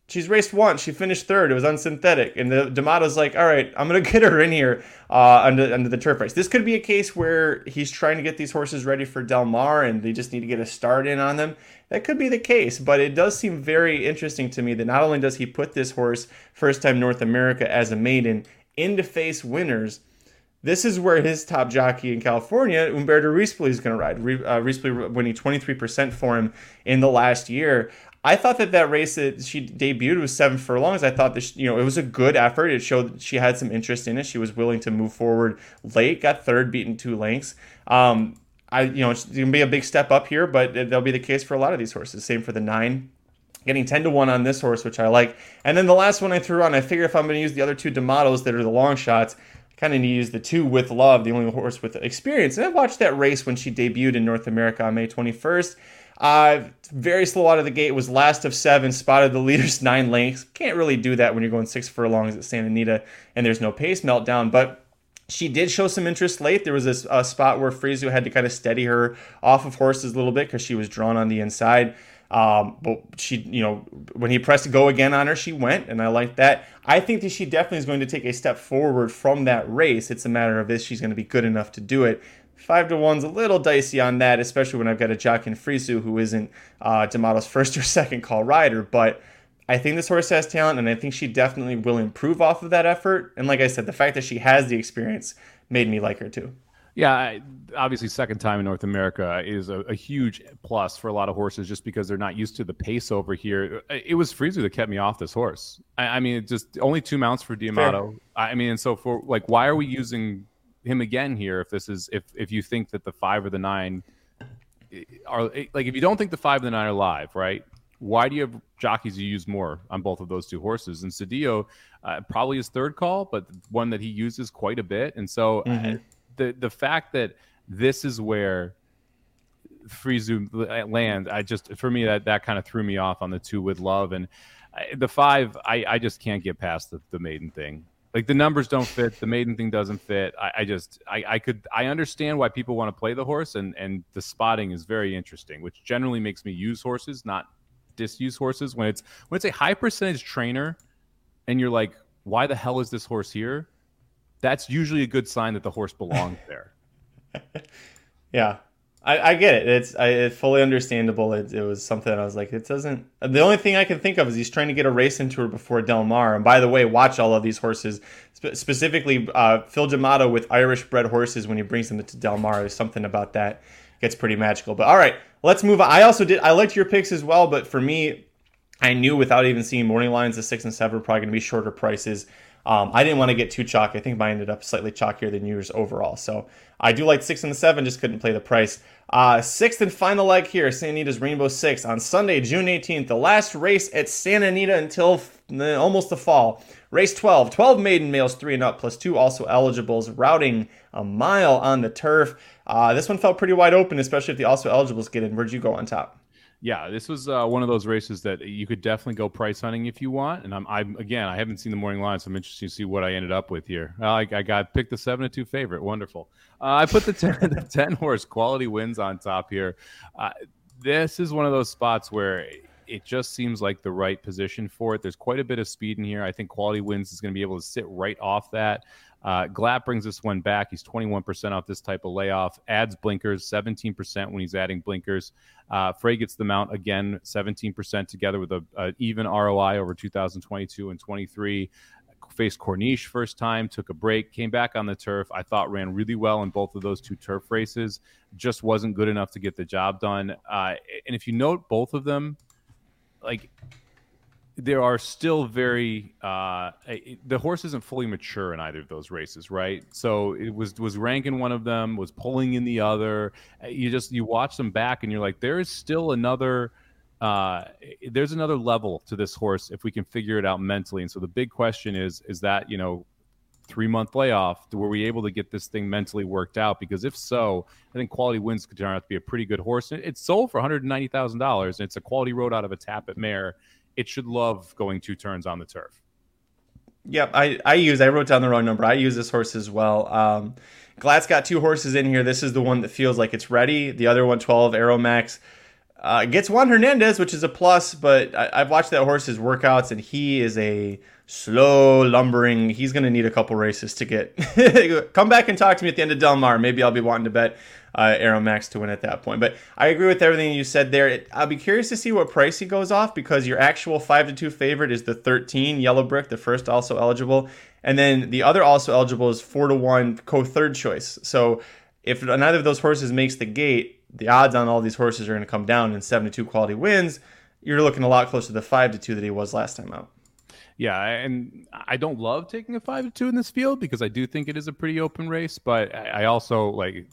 she's raced once. She finished third. It was unsynthetic. And the D'Amato's like, all right, I'm going to get her in here uh, under, under the turf race. This could be a case where he's trying to get these horses ready for Del Mar and they just need to get a start in on them. That could be the case, but it does seem very interesting to me that not only does he put this horse, first time North America as a maiden, into face winners, this is where his top jockey in California, Umberto Rispoli, is going to ride. Uh, Rispoli winning 23% for him in the last year. I thought that that race that she debuted was seven furlongs. I thought that you know it was a good effort. It showed she had some interest in it. She was willing to move forward late. Got third, beaten two lengths. Um, I you know it's gonna be a big step up here, but that'll be the case for a lot of these horses. Same for the nine. Getting 10 to 1 on this horse, which I like. And then the last one I threw on, I figure if I'm going to use the other two D'Amatos that are the long shots, kind of need to use the two with love, the only horse with experience. And I watched that race when she debuted in North America on May 21st. Uh, very slow out of the gate, was last of seven, spotted the leaders nine lengths. Can't really do that when you're going six furlongs at Santa Anita and there's no pace meltdown, but she did show some interest late. There was a, spot where Fresu had to kind of steady her off of horses a little bit because she was drawn on the inside. Um, but she, you know, when he pressed go again on her, she went, and I like that. I think that she definitely is going to take a step forward from that race. It's a matter of if she's going to be good enough to do it. Five to one's a little dicey on that, especially when I've got a Jacqueline Fresu who isn't uh, D'Amato's first or second call rider. But I think this horse has talent, and I think she definitely will improve off of that effort. And like I said, the fact that she has the experience made me like her too. Yeah, obviously, second time in North America is a, a, huge plus for a lot of horses just because they're not used to the pace over here. It was Fresu that kept me off this horse. I, I mean, just only two mounts for D'Amato. I mean, and so for like, why are we using him again here if this is if if you think that the five or the nine are like if you don't think the five and the nine are live, right? Why do you have jockeys you use more on both of those two horses? And Cedillo, uh, probably his third call, but one that he uses quite a bit. And so. Uh, mm-hmm. Uh, the the fact that this is where Fresu land, I just for me that that kind of threw me off on the two with love and I, the five. I I just can't get past the, the maiden thing. Like the numbers don't fit, the maiden thing doesn't fit. I, I just I, I could I understand why people want to play the horse and and the spotting is very interesting, which generally makes me use horses, not disuse horses. When it's when it's a high percentage trainer, and you're like, why the hell is this horse here? that's usually a good sign that the horse belongs there. yeah, I, I, get it. It's, I, it's fully understandable. It, it, was something I was like, it doesn't. The only thing I can think of is he's trying to get a race into her before Del Mar. And by the way, watch all of these horses, spe- specifically uh, Phil D'Amato with Irish bred horses when he brings them to Del Mar. There's something about that gets pretty magical. But all right, let's move on. I also did. I liked your picks as well, but for me, I knew without even seeing morning lines, the six and seven are probably going to be shorter prices. Um, I didn't want to get too chalky. I think mine ended up slightly chalkier than yours overall. So I do like six and the seven, just couldn't play the price. Uh, sixth and final leg here, Santa Anita's Rainbow Six on Sunday, June 18th, the last race at Santa Anita until f- almost the fall. Race 12, 12 maiden males, three and up, plus two also eligibles, routing a mile on the turf. Uh, this one felt pretty wide open, especially if the also eligibles get in. Where'd you go on top? Yeah, this was uh, one of those races that you could definitely go price hunting if you want. And I'm, I'm again, I haven't seen the morning line, so I'm interested to see what I ended up with here. I, I got picked the seven to two favorite. Wonderful. Uh, I put the 10, the 10 horse quality wins on top here. Uh, this is one of those spots where it just seems like the right position for it. There's quite a bit of speed in here. I think quality wins is going to be able to sit right off that. Uh, Glatt brings this one back. He's 21% off this type of layoff. Adds blinkers, 17% when he's adding blinkers. Uh, Frey gets the mount again, 17% together with a, a even ROI over 2022 and 23 faced Corniche first time, took a break, came back on the turf. I thought ran really well in both of those two turf races. Just wasn't good enough to get the job done. Uh, and if you note both of them, like there are still very uh, the horse isn't fully mature in either of those races, right? So it was was ranking one of them, was pulling in the other. You just you watch them back, and you're like, there is still another. Uh, there's another level to this horse if we can figure it out mentally. And so the big question is, is that you know, three month layoff? Were we able to get this thing mentally worked out? Because if so, I think Quality Wins could turn out to be a pretty good horse. It's sold for one hundred ninety thousand dollars, and it's a quality road out of a Tapit mare it should love going two turns on the turf. Yep, I, I use I wrote down the wrong number. I use this horse as well. Um, Glatt's got two horses in here. This is the one that feels like it's ready. The other one, 12 Aeromax, uh, gets Juan Hernandez, which is a plus. But I, I've watched that horse's workouts, and he is a slow lumbering. He's going to need a couple races to get. Come back and talk to me at the end of Del Mar. Maybe I'll be wanting to bet uh, Aeromax to win at that point. But I agree with everything you said there. It, I'll be curious to see what price he goes off because your actual five to two favorite is the 13 Yellow Brick, the first also eligible, and then the other also eligible is four to one co third choice. So if neither of those horses makes the gate, the odds on all these horses are going to come down, and seven to two quality wins. You're looking a lot closer to the five to two that he was last time out. Yeah, and I don't love taking a five to two in this field because I do think it is a pretty open race. But I also like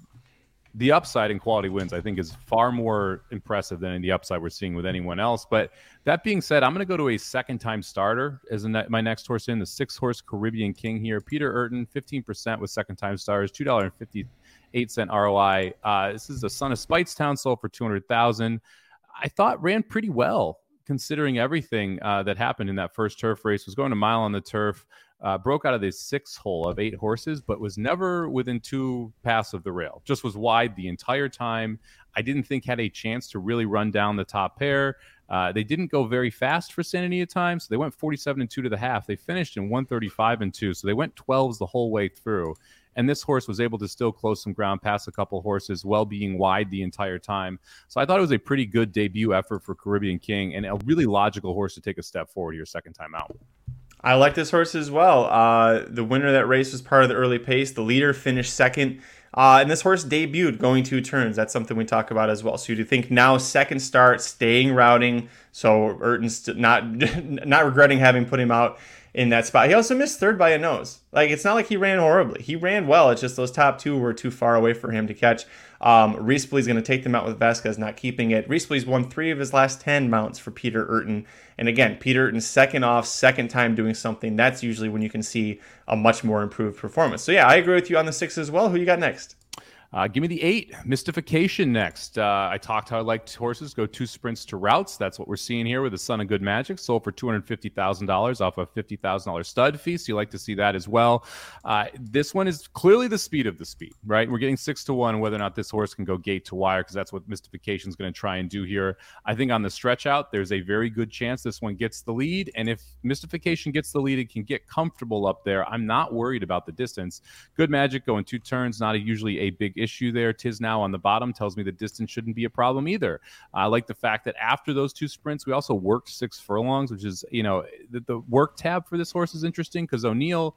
the upside in quality wins, I think, is far more impressive than the upside we're seeing with anyone else. But that being said, I'm going to go to a second time starter as ne- my next horse in the six horse Caribbean King here. Peter Eurton, 15% with second time stars, $2.58 ROI. Uh, this is a son of Speightstown, sold for 200000 I thought ran pretty well considering everything uh, that happened in that first turf race. Was going a mile on the turf, uh, broke out of the sixth hole of eight horses, but was never within two pass of the rail. Just was wide the entire time. I didn't think had a chance to really run down the top pair. Uh, they didn't go very fast for Sanity at times. So they went 47 and 2 to the half. They finished in 135 and 2. So they went 12s the whole way through. And this horse was able to still close some ground past a couple horses while being wide the entire time. So I thought it was a pretty good debut effort for Caribbean King and a really logical horse to take a step forward your second time out. I like this horse as well. Uh, the winner of that race was part of the early pace. The leader finished second. Uh, and this horse debuted going two turns. That's something we talk about as well. So you think now second start, staying routing. So Eurton's not not regretting having put him out in that spot. He also missed third by a nose. Like it's not like he ran horribly. He ran well. It's just those top two were too far away for him to catch. Um, Reese going to take them out with Vazquez not keeping it. Reese won three of his last 10 mounts for Peter Eurton. And again, Peter Eurton second off, second time doing something. That's usually when you can see a much more improved performance. So yeah, I agree with you on the six as well. Who you got next? Uh, give me the eight. Mystification next. Uh, I talked how I liked horses go two sprints to routes. That's what we're seeing here with the Son of Good Magic. Sold for $250,000 off a $50,000 stud fee. So you like to see that as well. Uh, this one is clearly the speed of the speed, right? We're getting six to one whether or not this horse can go gate to wire because that's what Mystification is going to try and do here. I think on the stretch out, there's a very good chance this one gets the lead. And if Mystification gets the lead, it can get comfortable up there. I'm not worried about the distance. Good Magic going two turns, not a, usually a big issue issue there. Tiznow on the bottom tells me the distance shouldn't be a problem either. I like the fact that after those two sprints, we also worked six furlongs, which is, you know, the, the work tab for this horse is interesting because O'Neill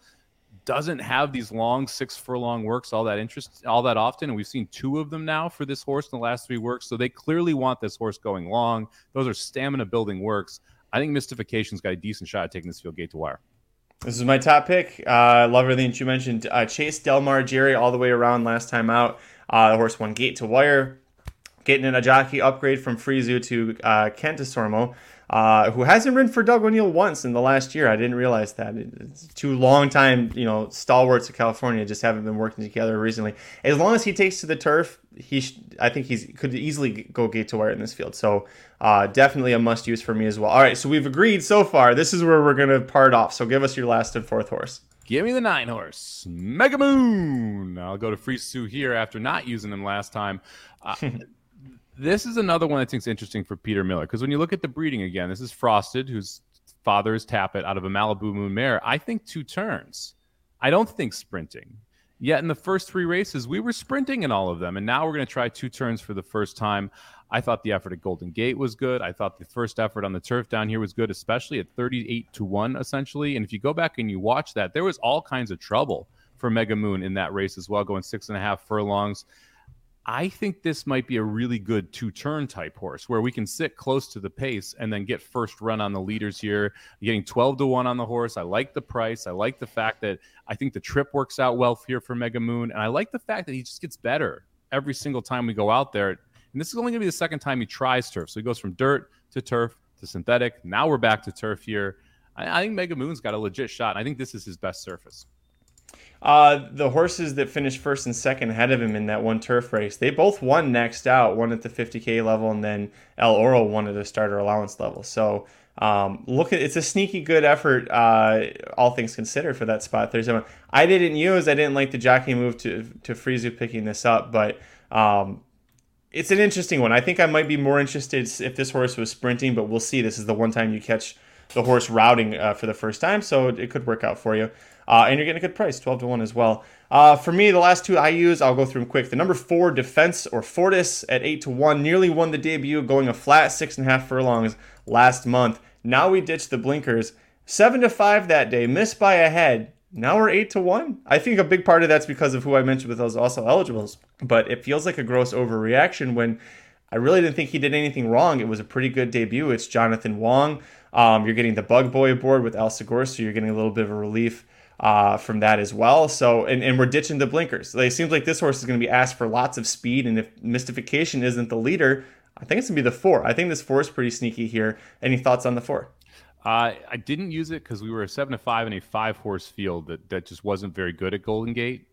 doesn't have these long six furlong works all that interest all that often and we've seen two of them now for this horse in the last three works so they clearly want this horse going long those are stamina building works i think mystification's got a decent shot at taking this field gate to wire this is my top pick. Uh, I love everything that you mentioned. Uh, Chase Delmar Jerry all the way around last time out. Uh, the horse won gate to wire, getting in a jockey upgrade from Fresu to uh, Kent Desormeaux uh, who hasn't ridden for Doug O'Neill once in the last year. I didn't realize that. It's two long time, you know, stalwarts of California just haven't been working together recently. As long as he takes to the turf, he sh- I think he's could easily go gate to wire in this field. So uh, definitely a must use for me as well. All right, so we've agreed so far. This is where we're gonna part off. So give us your last and fourth horse. Give me the nine horse, Mega Moon. I'll go to Fresu here after not using them last time. Uh, this is another one I think is interesting for Peter Miller because when you look at the breeding again, this is Frosted, whose father is Tapit out of a Malibu Moon mare. I think two turns. I don't think sprinting. Yet in the first three races, we were sprinting in all of them, and now we're going to try two turns for the first time. I thought the effort at Golden Gate was good. I thought the first effort on the turf down here was good, especially at 38 to 1, essentially. And if you go back and you watch that, there was all kinds of trouble for Mega Moon in that race as well, going six and a half furlongs. I think this might be a really good two turn type horse where we can sit close to the pace and then get first run on the leaders here. Getting 12 to 1 on the horse. I like the price. I like the fact that I think the trip works out well here for Mega Moon. And I like the fact that he just gets better every single time we go out there. And this is only going to be the second time he tries turf. So he goes from dirt to turf to synthetic. Now we're back to turf here. I, I think Mega Moon's got a legit shot. I think this is his best surface. Uh, the horses that finished first and second ahead of him in that one turf race, they both won next out, one at the 50K level, and then El Oro won at a starter allowance level. So um, look at it's a sneaky good effort, uh, all things considered, for that spot 37. I didn't use, I didn't like the jockey move to to Fresu picking this up, but um, it's an interesting one. I think I might be more interested if this horse was sprinting, but we'll see. This is the one time you catch the horse routing uh, for the first time, so it could work out for you. Uh, and you're getting a good price, 12 to 1 as well. Uh, for me, the last two I use, I'll go through them quick. The number four, Defense or Fortis at 8 to 1, nearly won the debut, going a flat six and a half furlongs last month. Now we ditched the blinkers. 7 to 5 that day, missed by a head. Now we're 8 to 1. I think a big part of that's because of who I mentioned with those also eligibles. But it feels like a gross overreaction when I really didn't think he did anything wrong. It was a pretty good debut. It's Jonathan Wong. Um, you're getting the Bug Boy aboard with Al Segura, so you're getting a little bit of a relief uh, from that as well. So, and, and we're ditching the blinkers. Like, it seems like this horse is going to be asked for lots of speed, and if Mystification isn't the leader, I think it's going to be the four. I think this four is pretty sneaky here. Any thoughts on the four? Uh, I didn't use it because we were a seven to five in a five horse field that, that just wasn't very good at Golden Gate.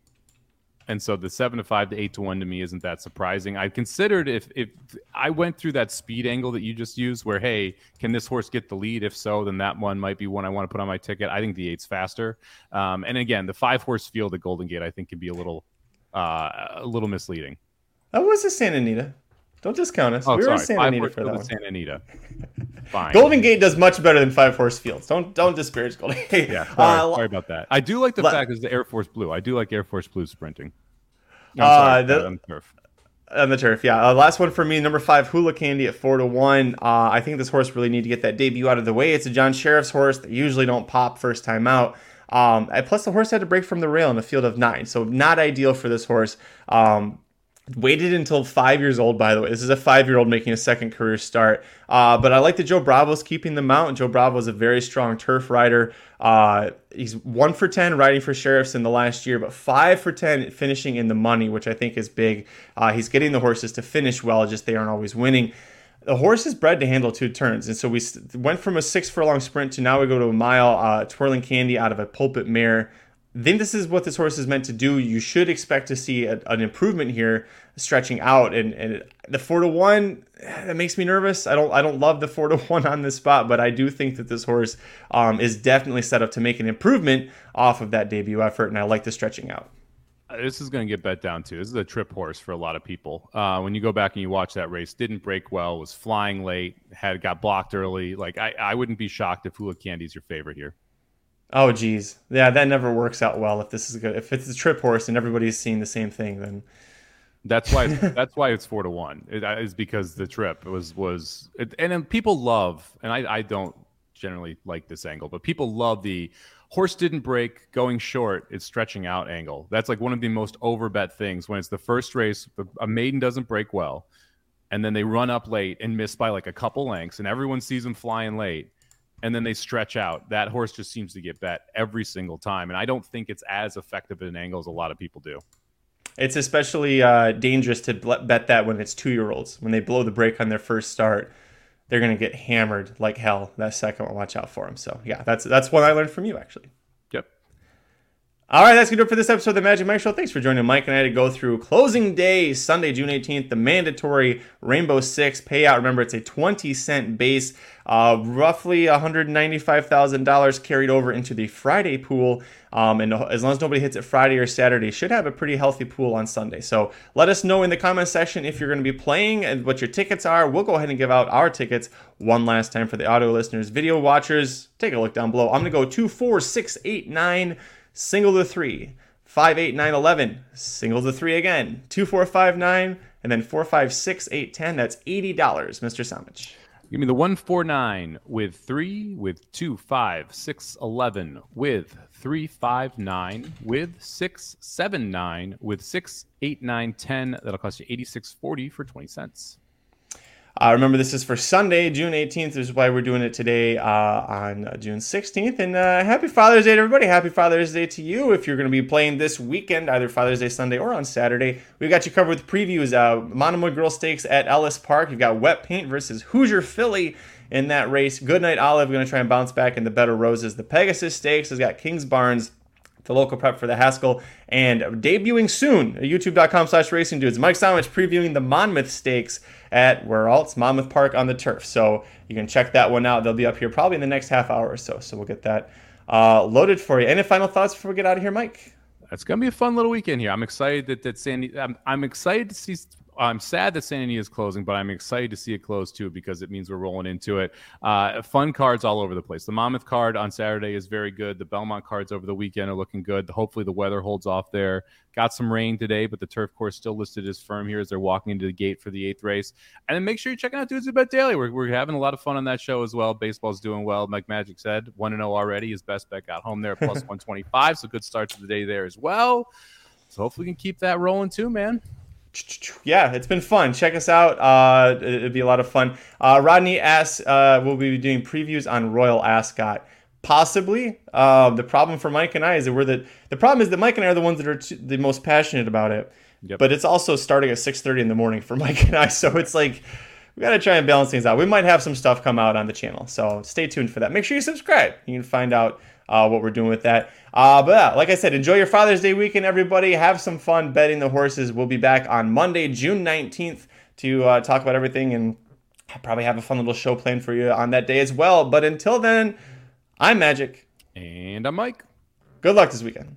And so the seven to five to eight to one to me isn't that surprising. I considered if if I went through that speed angle that you just used, where hey, can this horse get the lead? If so, then that one might be one I want to put on my ticket. I think the eight's faster. Um, and again, the five horse field at Golden Gate I think can be a little uh, a little misleading. That was a Santa Anita. Don't discount us. Oh, we sorry. were Santa Anita for that field one. at Santa Anita. Fine. Golden Gate does much better than five horse fields. Don't don't disparage Golden Gate. Yeah, sorry, Uh, sorry about that. I do like the le- fact is the Air Force Blue. I do like Air Force Blue sprinting. I'm Uh, sorry, the- on turf. on the turf. Yeah, uh, last one for me, number five, Hula Candy at four to one. Uh, I think this horse really need to get that debut out of the way. It's a John Sherriffs' horse that usually don't pop first time out. Um, plus, the horse had to break from the rail in a field of nine, so not ideal for this horse. Um, waited until five years old, by the way. This is a five year old making a second career start. Uh, but I like that Joe Bravo's keeping the mount. Joe Bravo is a very strong turf rider. Uh, he's one for 10 riding for Sherriffs in the last year, but five for 10 finishing in the money, which I think is big. Uh, he's getting the horses to finish well, just they aren't always winning. The horse is bred to handle two turns, and so we went from a six furlong sprint to now we go to a mile. Uh, twirling candy out of a pulpit mare think this is what this horse is meant to do. You should expect to see a, an improvement here, stretching out, and, and the four to one that makes me nervous. I don't I don't love the four to one on this spot, but I do think that this horse um, is definitely set up to make an improvement off of that debut effort, and I like the stretching out. Uh, This is going to get bet down too. This is a trip horse for a lot of people. Uh, when you go back and you watch that race, didn't break well, was flying late, had got blocked early. Like I, I wouldn't be shocked if Hula Candy's your favorite here. Oh geez, yeah, that never works out well. If this is good, if it's a trip horse and everybody's seeing the same thing, then That's why it's, that's why it's four to one. It is because the trip was was it, and then people love and I I don't generally like this angle, but people love the horse didn't break going short. It's stretching out angle. That's like one of the most overbet things when it's the first race. A maiden doesn't break well, and then they run up late and miss by like a couple lengths, and everyone sees them flying late. And then they stretch out. That horse just seems to get bet every single time, and I don't think it's as effective an angle as a lot of people do. It's especially uh, dangerous to bet that when it's two year olds. When they blow the brake on their first start, they're going to get hammered like hell that second one. Watch out for them. So, yeah, that's that's what I learned from you, actually. All right, that's going to do it for this episode of the Magic Mike Show. Thanks for joining Mike and I to go through closing day, Sunday, June 18th, the mandatory Rainbow Six payout. Remember, it's a 20 cent base, uh, roughly $195,000 carried over into the Friday pool. Um, and as long as nobody hits it Friday or Saturday, should have a pretty healthy pool on Sunday. So let us know in the comment section if you're going to be playing and what your tickets are. We'll go ahead and give out our tickets one last time for the audio listeners. Video watchers, take a look down below. I'm going to go two, four, six, eight, nine single to three, five, eight, nine, eleven, single to three again, two, four, five, nine, and then four, five, six, eight, ten. That's eighty dollars, Mr. Samich. Give me the one four nine with three, with two five six eleven, with three five nine, with six seven nine, with six eight nine ten. That'll cost you eighty six forty for twenty cents. Uh, remember, this is for Sunday, June 18th. This is why we're doing it today uh, on uh, June 16th. And uh, happy Father's Day to everybody. Happy Father's Day to you. If you're going to be playing this weekend, either Father's Day Sunday or on Saturday, we've got you covered with previews. Uh, Monomoy Girl Stakes at Ellis Park. You've got Wet Paint versus Hoosier Philly in that race. Goodnight Olive going to try and bounce back in the Bed o' Roses. The Pegasus Stakes has got Kingsbarns the local prep for the Haskell, and debuting soon youtube.com slash racing dudes. Mike Samich previewing the Monmouth Stakes at where else? Monmouth Park on the turf. So you can check that one out. They'll be up here probably in the next half hour or so. So we'll get that uh, loaded for you. Any final thoughts before we get out of here, Mike? It's gonna be a fun little weekend here. I'm excited that that Sandy. I'm, I'm excited to see. I'm sad that San Anita is closing, but I'm excited to see it close too because it means we're rolling into it. Uh, fun cards all over the place. The Monmouth card on Saturday is very good. The Belmont cards over the weekend are looking good. Hopefully the weather holds off there. Got some rain today, but the turf course still listed as firm here as they're walking into the gate for the eighth race. And then make sure you're checking out Dudes Bet Daily. We're, we're having a lot of fun on that show as well. Baseball's doing well. Mike Magic said, 1 0 already. His best bet got home there at plus 125. So good start to the day there as well. So hopefully we can keep that rolling too, man. Yeah, it's been fun. Check us out. Uh, it'd be a lot of fun. Uh, Rodney asks, uh, we'll be doing previews on Royal Ascot. Possibly. Uh, the problem for Mike and I is that we're the the problem is that Mike and I are the ones that are t- the most passionate about it. Yep. But it's also starting at 6:30 in the morning for Mike and I, so it's like we got to try and balance things out. We might have some stuff come out on the channel, so stay tuned for that. Make sure you subscribe. You can find out uh, what we're doing with that. Uh, but yeah, like I said, enjoy your Father's Day weekend, everybody. Have some fun betting the horses. We'll be back on Monday, June 19th to uh, talk about everything and probably have a fun little show planned for you on that day as well. But until then, I'm Magic. And I'm Mike. Good luck this weekend.